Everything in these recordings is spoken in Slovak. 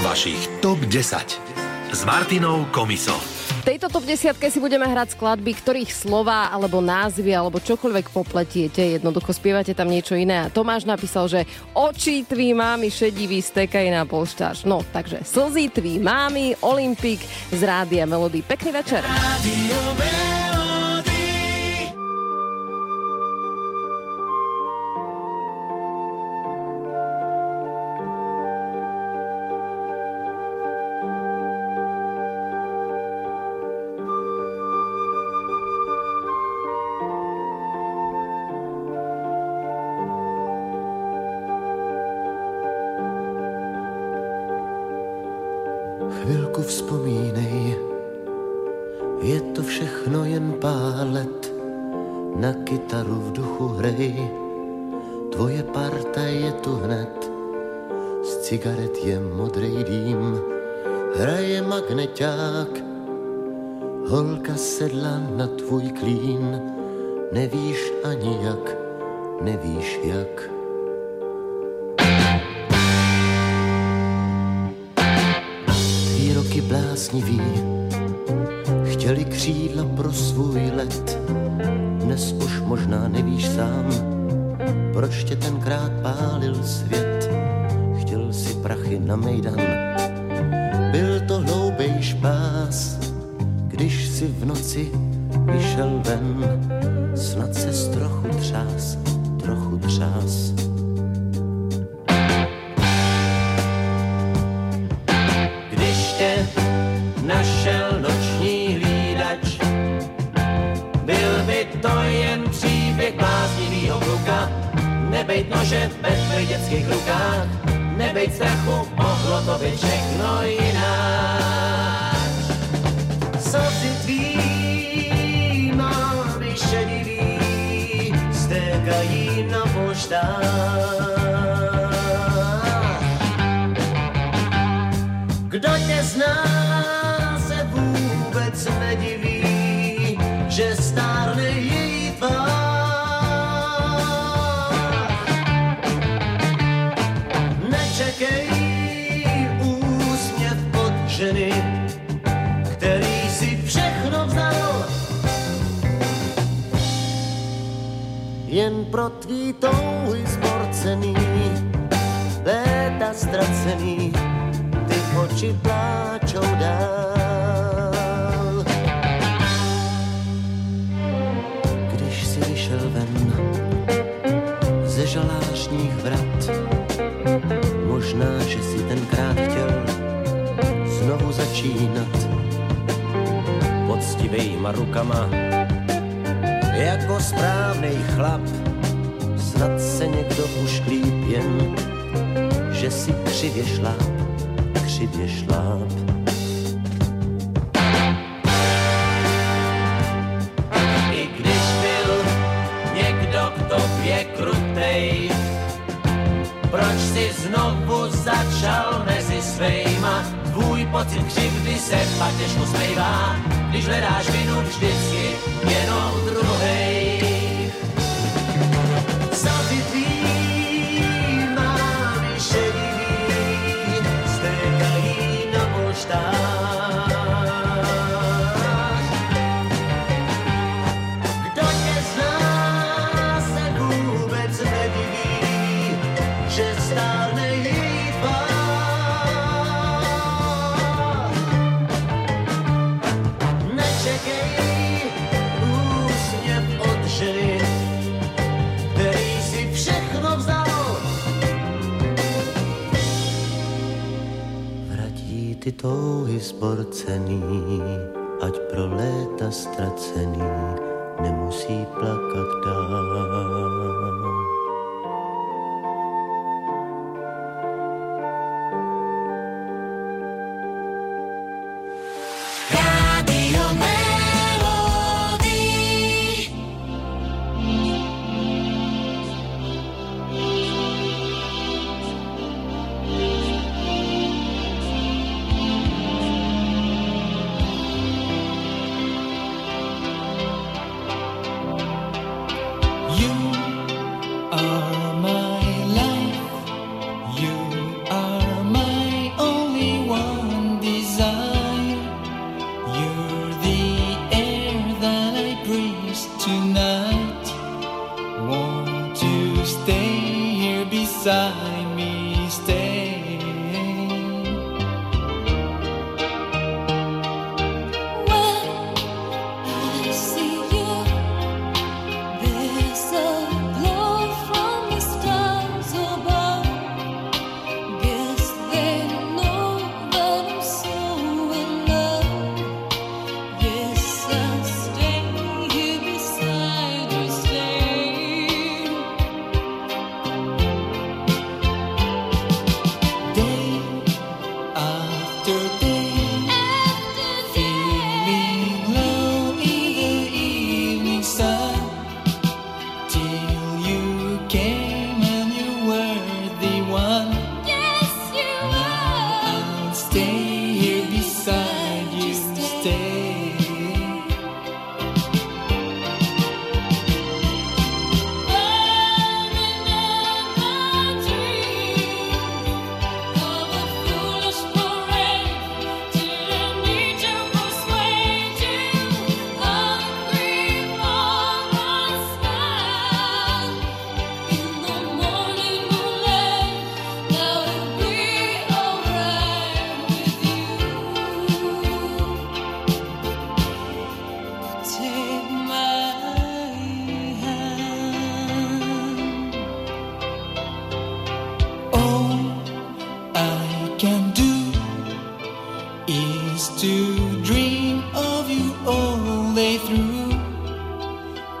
vašich TOP 10 s Martinou Komisou. V tejto top 10 si budeme hrať skladby, ktorých slova alebo názvy alebo čokoľvek popletiete. Jednoducho spievate tam niečo iné. A Tomáš napísal, že oči tvý mámy šedivý stekaj na polštář. No, takže slzy tvý mámy, Olympik z Rádia Melody. Pekný večer. Radio nebejt nože ve tvých dětských rukách nebejt strachu, mohlo to být všechno jinak. Jen pro tvý touhy zborcený, léta ztracený, ty oči pláčou dál. Když si vyšel ven ze žalářních vrat, možná, že si tenkrát chtěl znovu začínat poctivejma rukama jako správný chlap. Snad se někdo už líp jen, že si křivě šláp, křivě šláp. I když byl někdo k tobě krutej, proč si znovu začal mezi svejma? Tvůj pocit křivdy se pak těžko smejvá, když hledáš vinu vždycky jenom druhej. Ty touhy sporcený, ať pro léta ztracený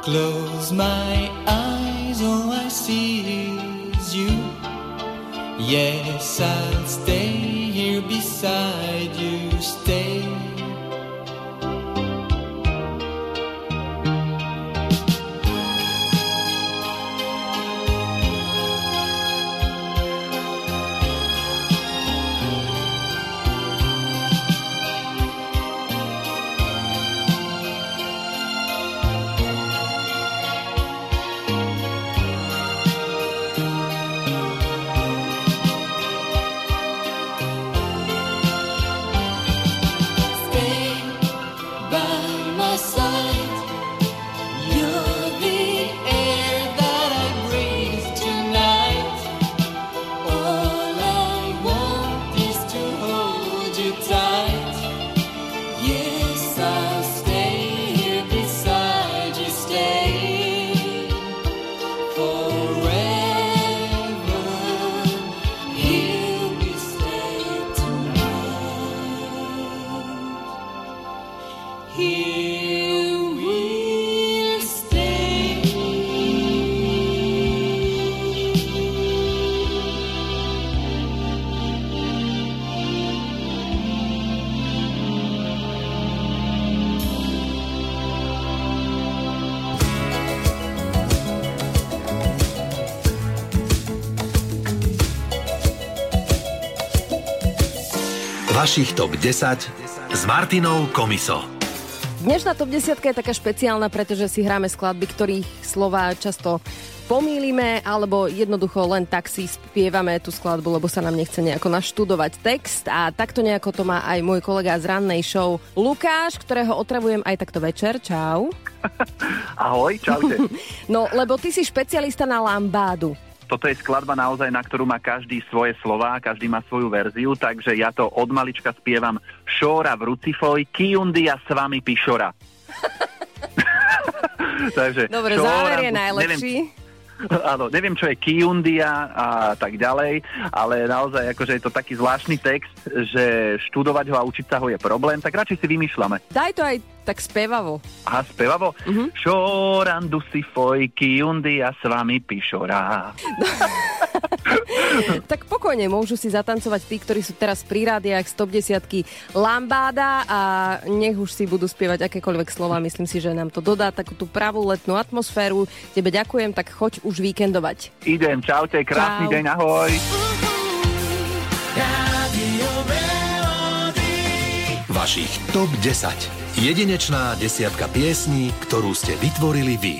Close my eyes, all I see is you. Yes, I'll stay here beside you. Stay. Vašich top 10 s Martinou Komiso. Dnešná top 10 je taká špeciálna, pretože si hráme skladby, ktorých slova často pomýlime, alebo jednoducho len tak si spievame tú skladbu, lebo sa nám nechce nejako naštudovať text a takto nejako to má aj môj kolega z rannej show Lukáš, ktorého otravujem aj takto večer. Čau. Ahoj, čaute. No, lebo ty si špecialista na lambádu. Toto je skladba naozaj, na ktorú má každý svoje slová, každý má svoju verziu, takže ja to od malička spievam Šóra v Rucifoj, Kiundia s vami pišora. takže Dobre, Šóra záver je najlepší. Neviem, áno, neviem, čo je Kiundia a tak ďalej, ale naozaj akože je to taký zvláštny text, že študovať ho a učiť sa ho je problém, tak radšej si vymýšľame. Daj to aj tak spevavo. Aha, spevavo? Uh-huh. Šorandu si foj, Kiundia s vami pišora. Tak pokojne môžu si zatancovať tí, ktorí sú teraz pri rádiách z top 10 Lambáda a nech už si budú spievať akékoľvek slova. Myslím si, že nám to dodá takú tú pravú letnú atmosféru. Tebe ďakujem, tak choď už víkendovať. Idem, čaute, krásny Čau. deň, ahoj. Vašich top 10. Jedinečná desiatka piesní, ktorú ste vytvorili vy.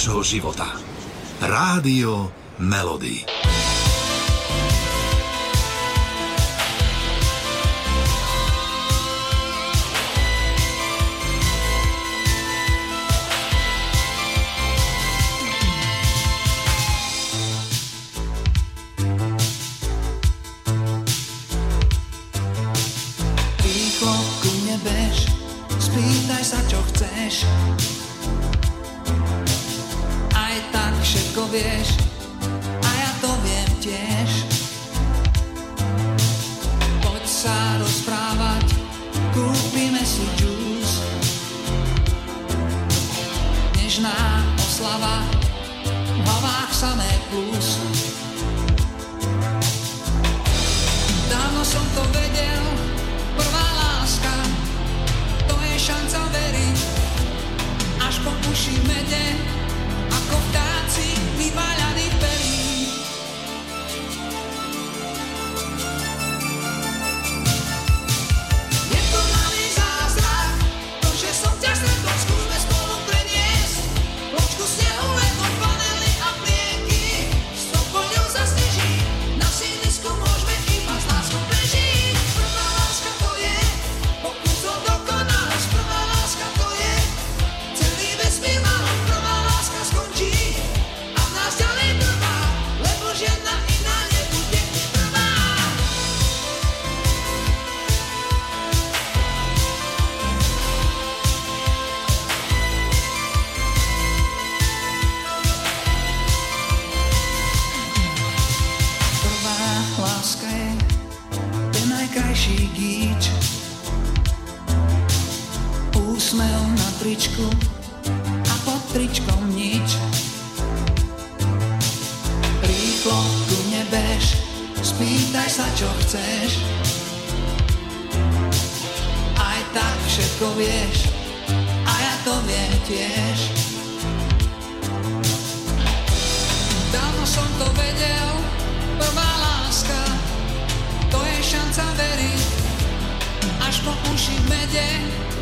Vášho života. Rádio Melody. she made it.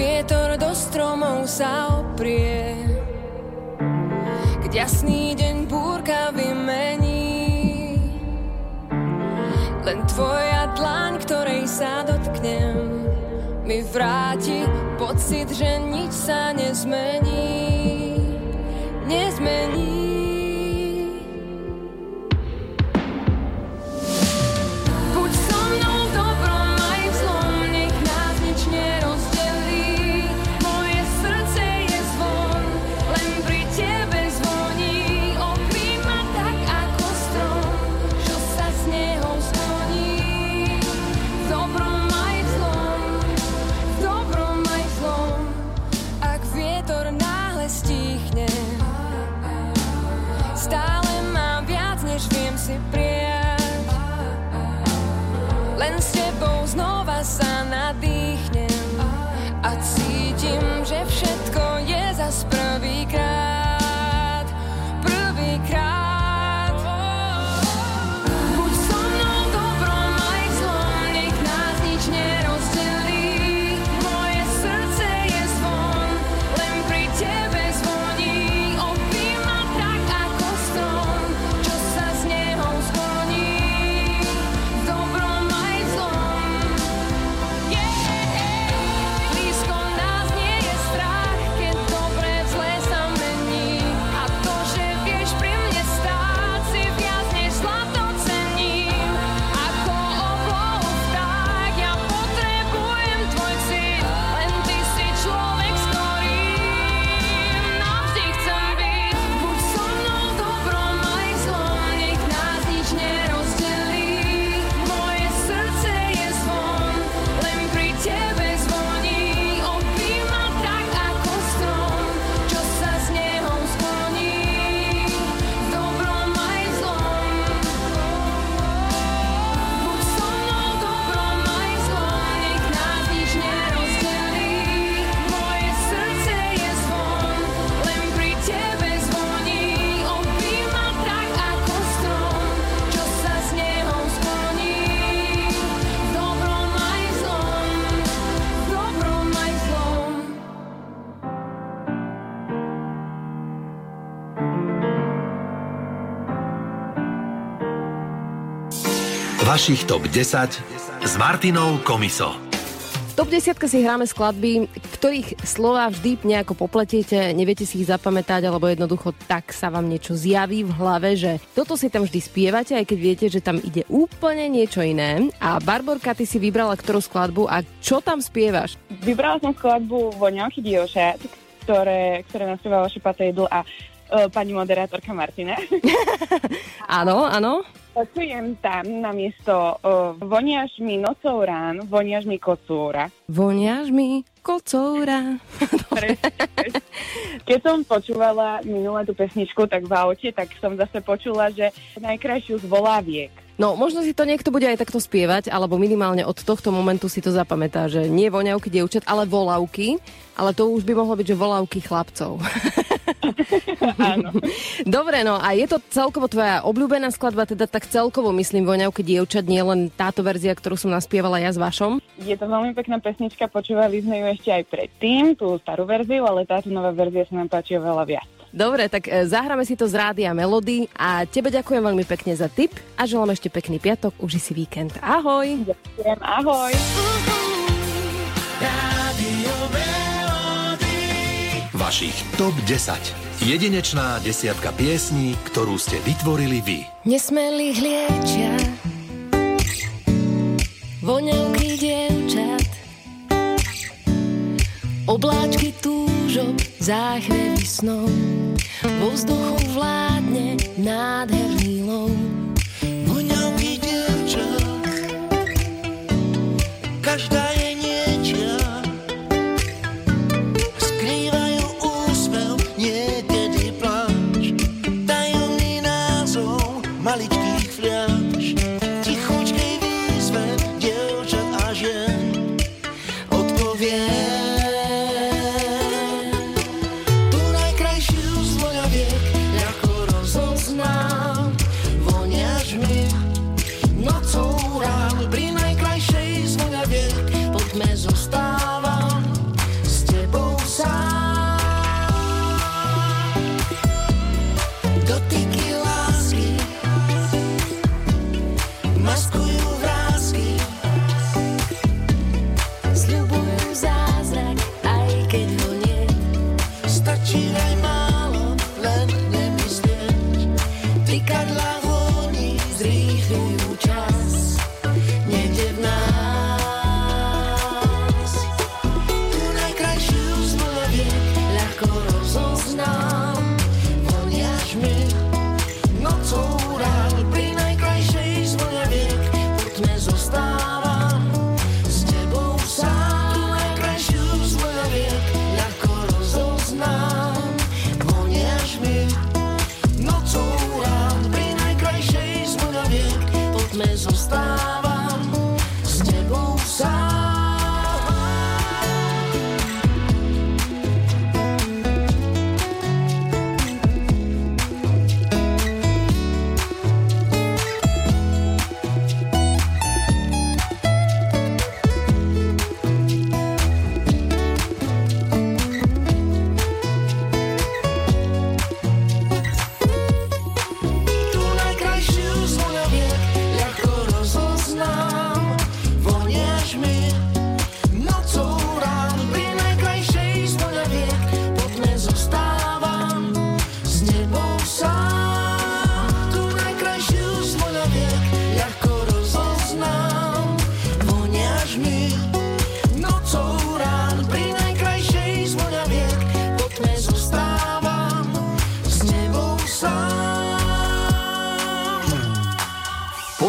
Vietor do stromov sa oprie, keď jasný deň búrka vymení, len tvoja dlaň, ktorej sa dotknem, mi vráti pocit, že nič sa nezmení. Nezmení. Vašich top 10 s Martinou Komiso. V top 10 si hráme skladby, ktorých slova vždy nejako popletiete, neviete si ich zapamätať, alebo jednoducho tak sa vám niečo zjaví v hlave, že toto si tam vždy spievate, aj keď viete, že tam ide úplne niečo iné. A Barborka, ty si vybrala ktorú skladbu a čo tam spievaš? Vybrala som skladbu Voňavky dievčat, ktoré, ktoré naspievala Jedl a e, pani moderátorka Martina. Áno, áno. Počujem tam namiesto uh, voniaš mi nocou rán, voniaš mi kocúra. Voniaš mi kocúra. Keď som počúvala minule tú pesničku, tak v aute, tak som zase počula, že najkrajšiu z Volaviek. No, možno si to niekto bude aj takto spievať, alebo minimálne od tohto momentu si to zapamätá, že nie voňavky dievčat, ale volavky, ale to už by mohlo byť, že volavky chlapcov. Áno. Dobre, no a je to celkovo tvoja obľúbená skladba, teda tak celkovo myslím voňavky dievčat, nie len táto verzia, ktorú som naspievala ja s vašom. Je to veľmi pekná pesnička, počúvali sme ju ešte aj predtým, tú starú verziu, ale táto nová verzia sa nám páči oveľa viac. Dobre, tak e, zahráme si to z Rádia Melody a tebe ďakujem veľmi pekne za tip a želám ešte pekný piatok, uži si víkend. Ahoj! Ďakujem, ahoj! Rádio Melody. Vašich top 10. Jedinečná desiatka piesní, ktorú ste vytvorili vy. Nesmelých liečia Voňavky dievčat Obláčky túžob Záchvevy snov Vo vzduchu vládne Nádherný lov Voňavky dievčat, každá je you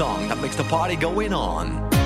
song that makes the party going on.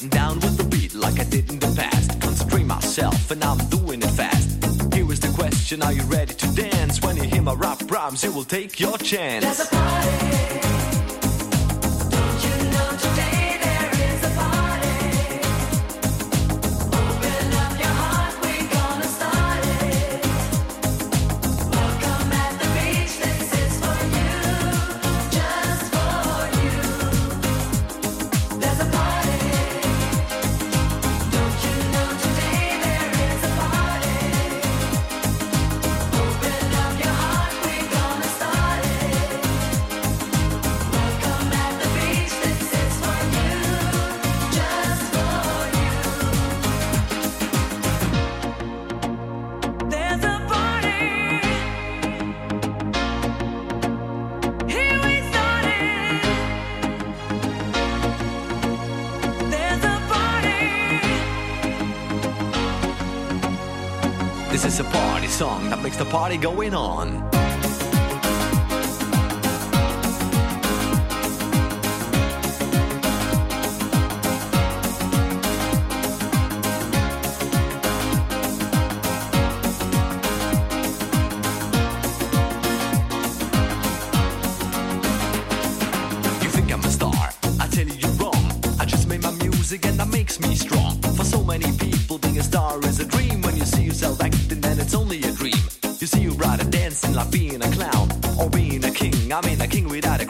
getting down with the beat like I did in the past. Concentrate myself and I'm doing it fast. Here is the question Are you ready to dance? When you hear my rap rhymes, you will take your chance. There's a party. Don't you know today? going on.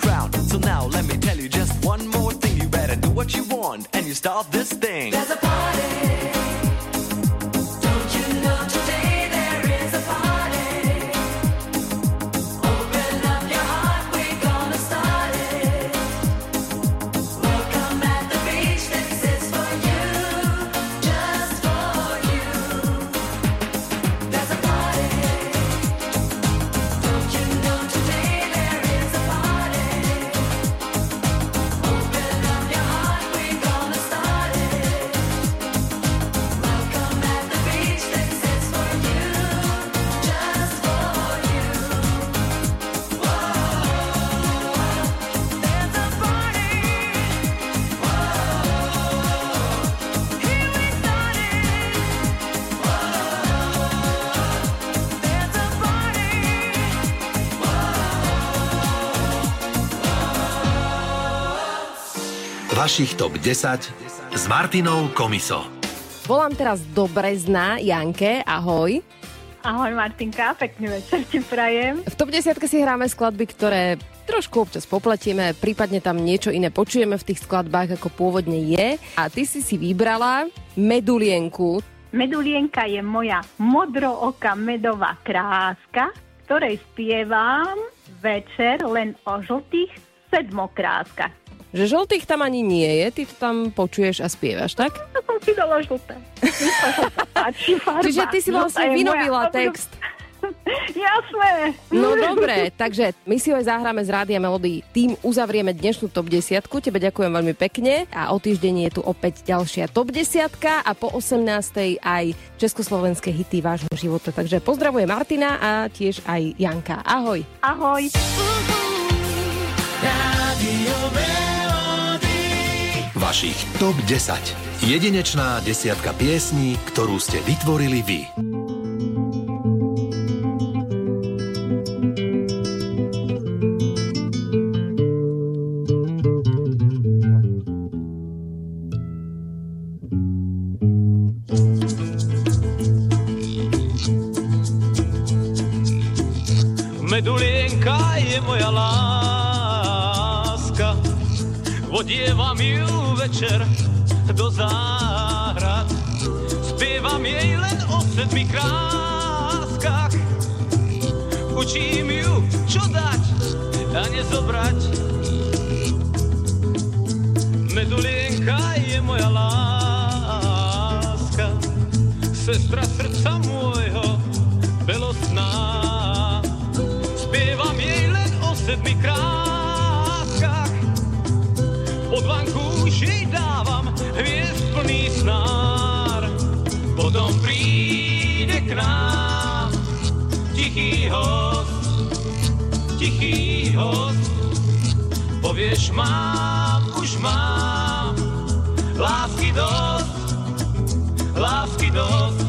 crowd. So now let me tell you just one more thing. You better do what you want and you start this thing. Vašich top 10 s Martinou Komiso. Volám teraz do Brezna, Janke, ahoj. Ahoj Martinka, pekný večer ti prajem. V top 10 si hráme skladby, ktoré trošku občas popletieme, prípadne tam niečo iné počujeme v tých skladbách, ako pôvodne je. A ty si si vybrala Medulienku. Medulienka je moja modrooka medová kráska, ktorej spievam večer len o žltých sedmokráskach. Že žltých tam ani nie je, ty to tam počuješ a spievaš, tak? To som si dala žlté. Čiže ty si Žltá vlastne vynovila text. Jasné. No dobre, takže my si ho aj zahráme z Rádia Melody. Tým uzavrieme dnešnú top 10. Tebe ďakujem veľmi pekne a o týždeň je tu opäť ďalšia top 10 a po 18. aj československé hity vášho života. Takže pozdravujem Martina a tiež aj Janka. Ahoj. Ahoj. Vašich top 10. Jedinečná desiatka piesní, ktorú ste vytvorili vy. Medulienka je moja láska, odievam ju večer do záhrad. Spievam jej len o sedmi kráskach, učím ju, čo dať a nezobrať. Medulienka je moja láska, sestra srdca môjho, belostná. Spievam jej len o sedmi kráskach, pod vanku jej dávam hviezd plný snár. Potom príde k nám tichý host, tichý host. Povieš, mám, už mám lásky dosť, lásky dosť.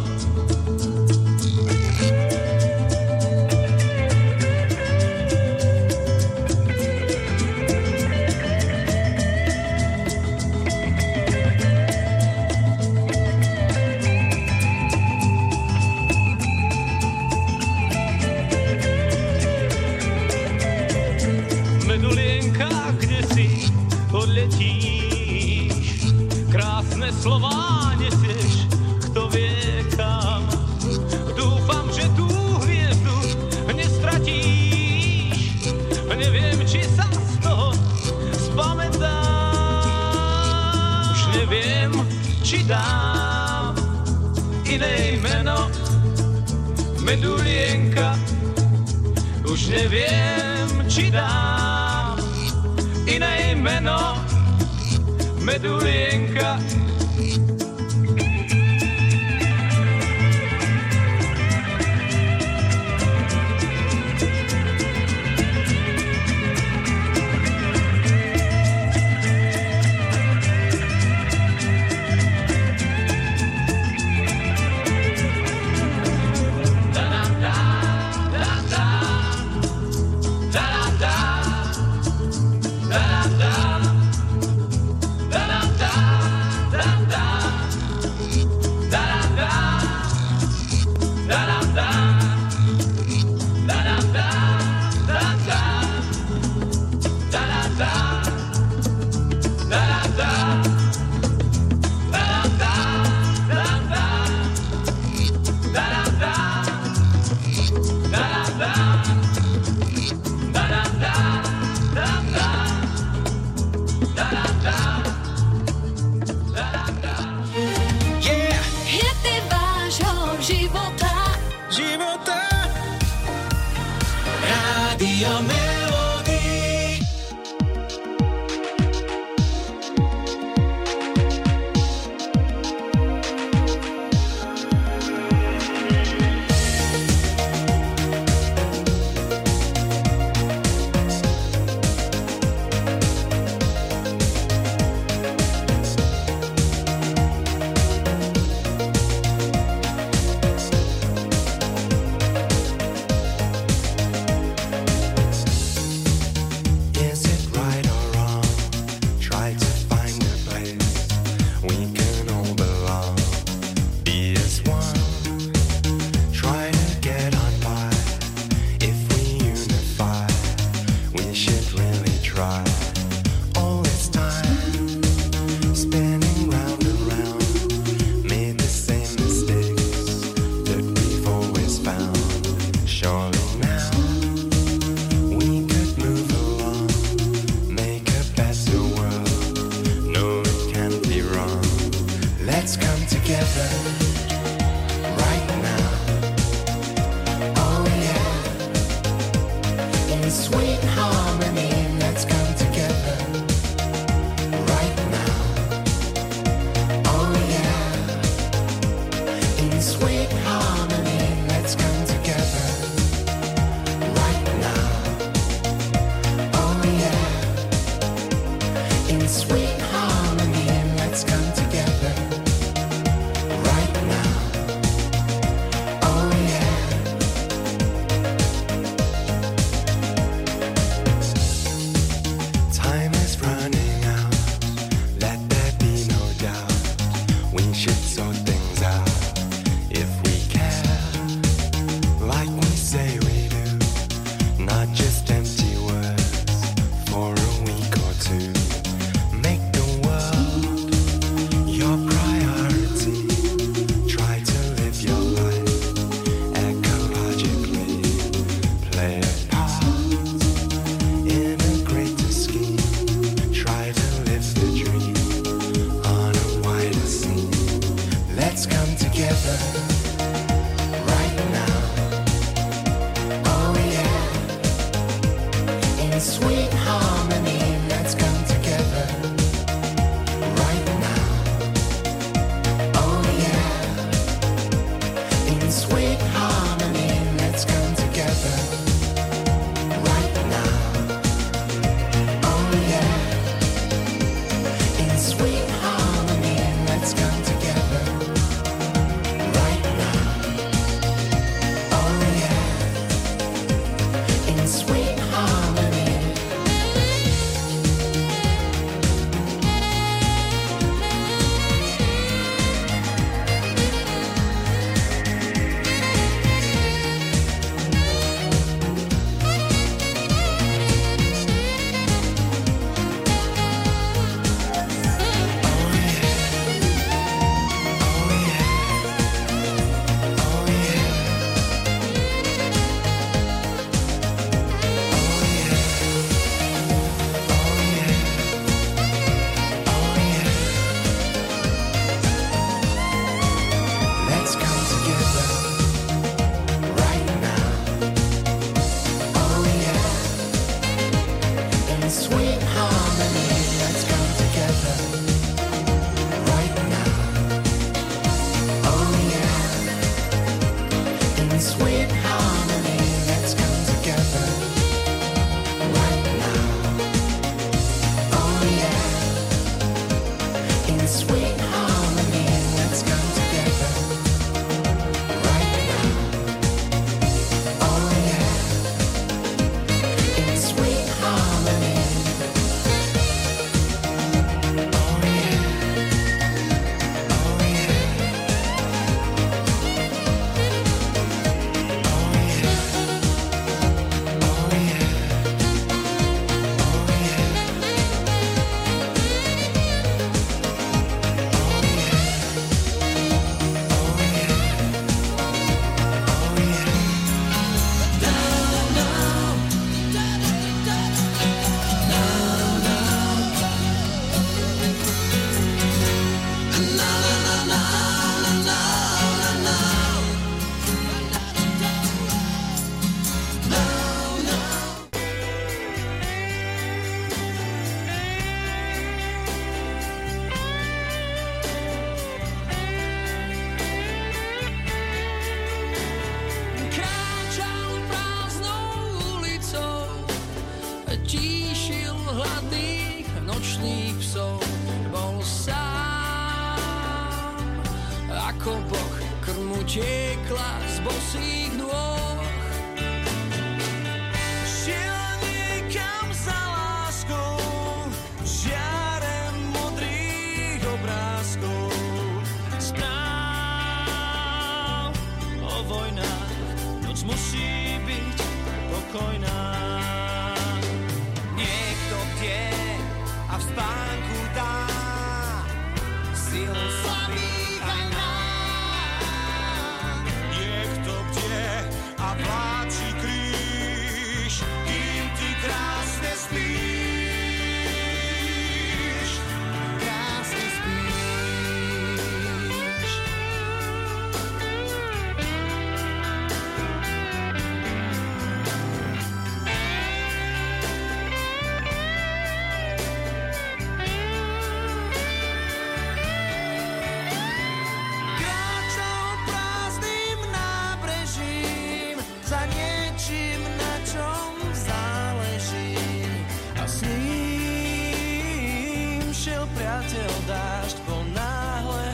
priateľ dážď bol náhle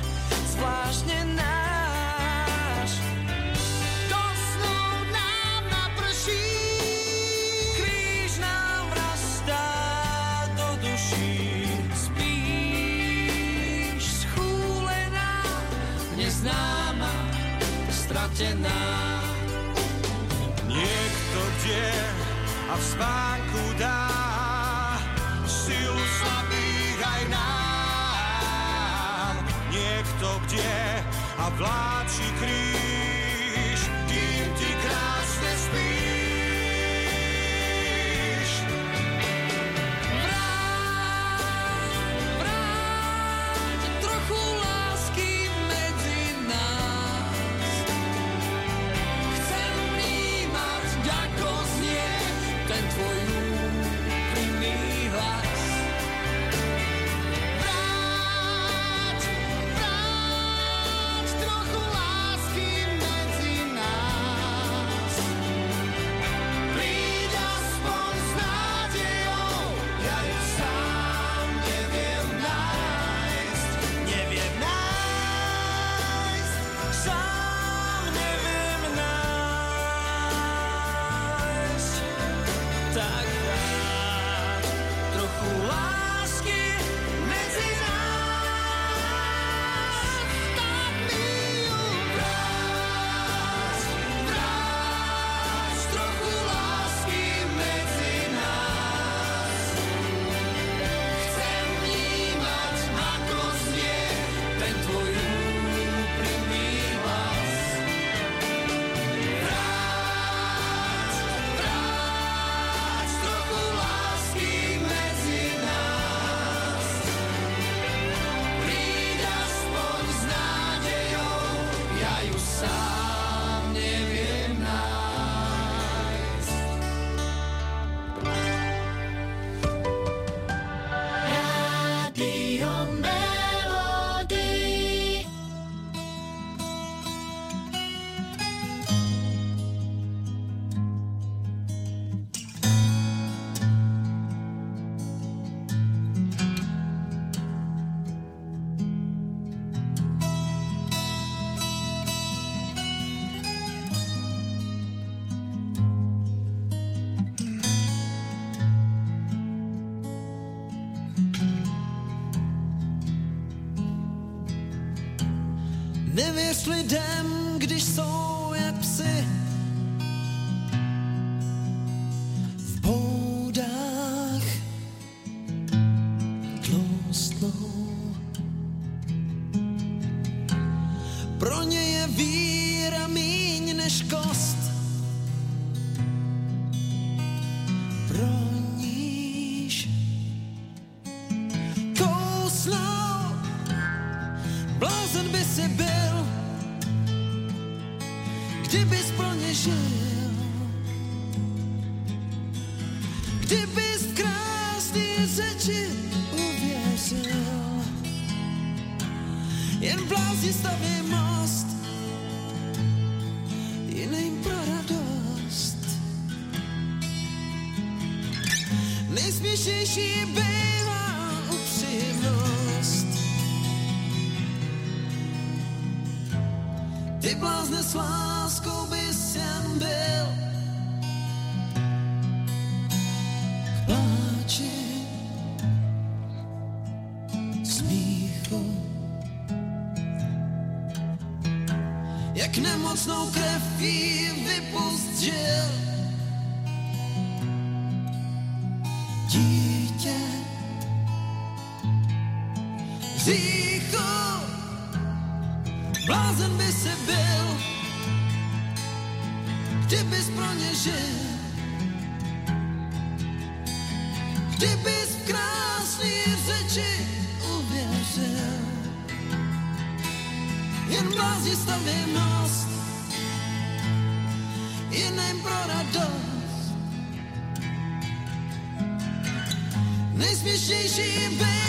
zvláštne náš. Do snu nám naprší, kríž nám rastá do duší. Spíš schúlená, neznáma. Niekto kde a v spánku dá kto kde a vláči kríž. Kdyby z krásných řeči jen blázni most, jiným pro radost. Nejsměšnější byla upřímnost. Ty blázne s láskou bys jen byl Tknę mocną krew i wypust dziel Nejsměšnější bývá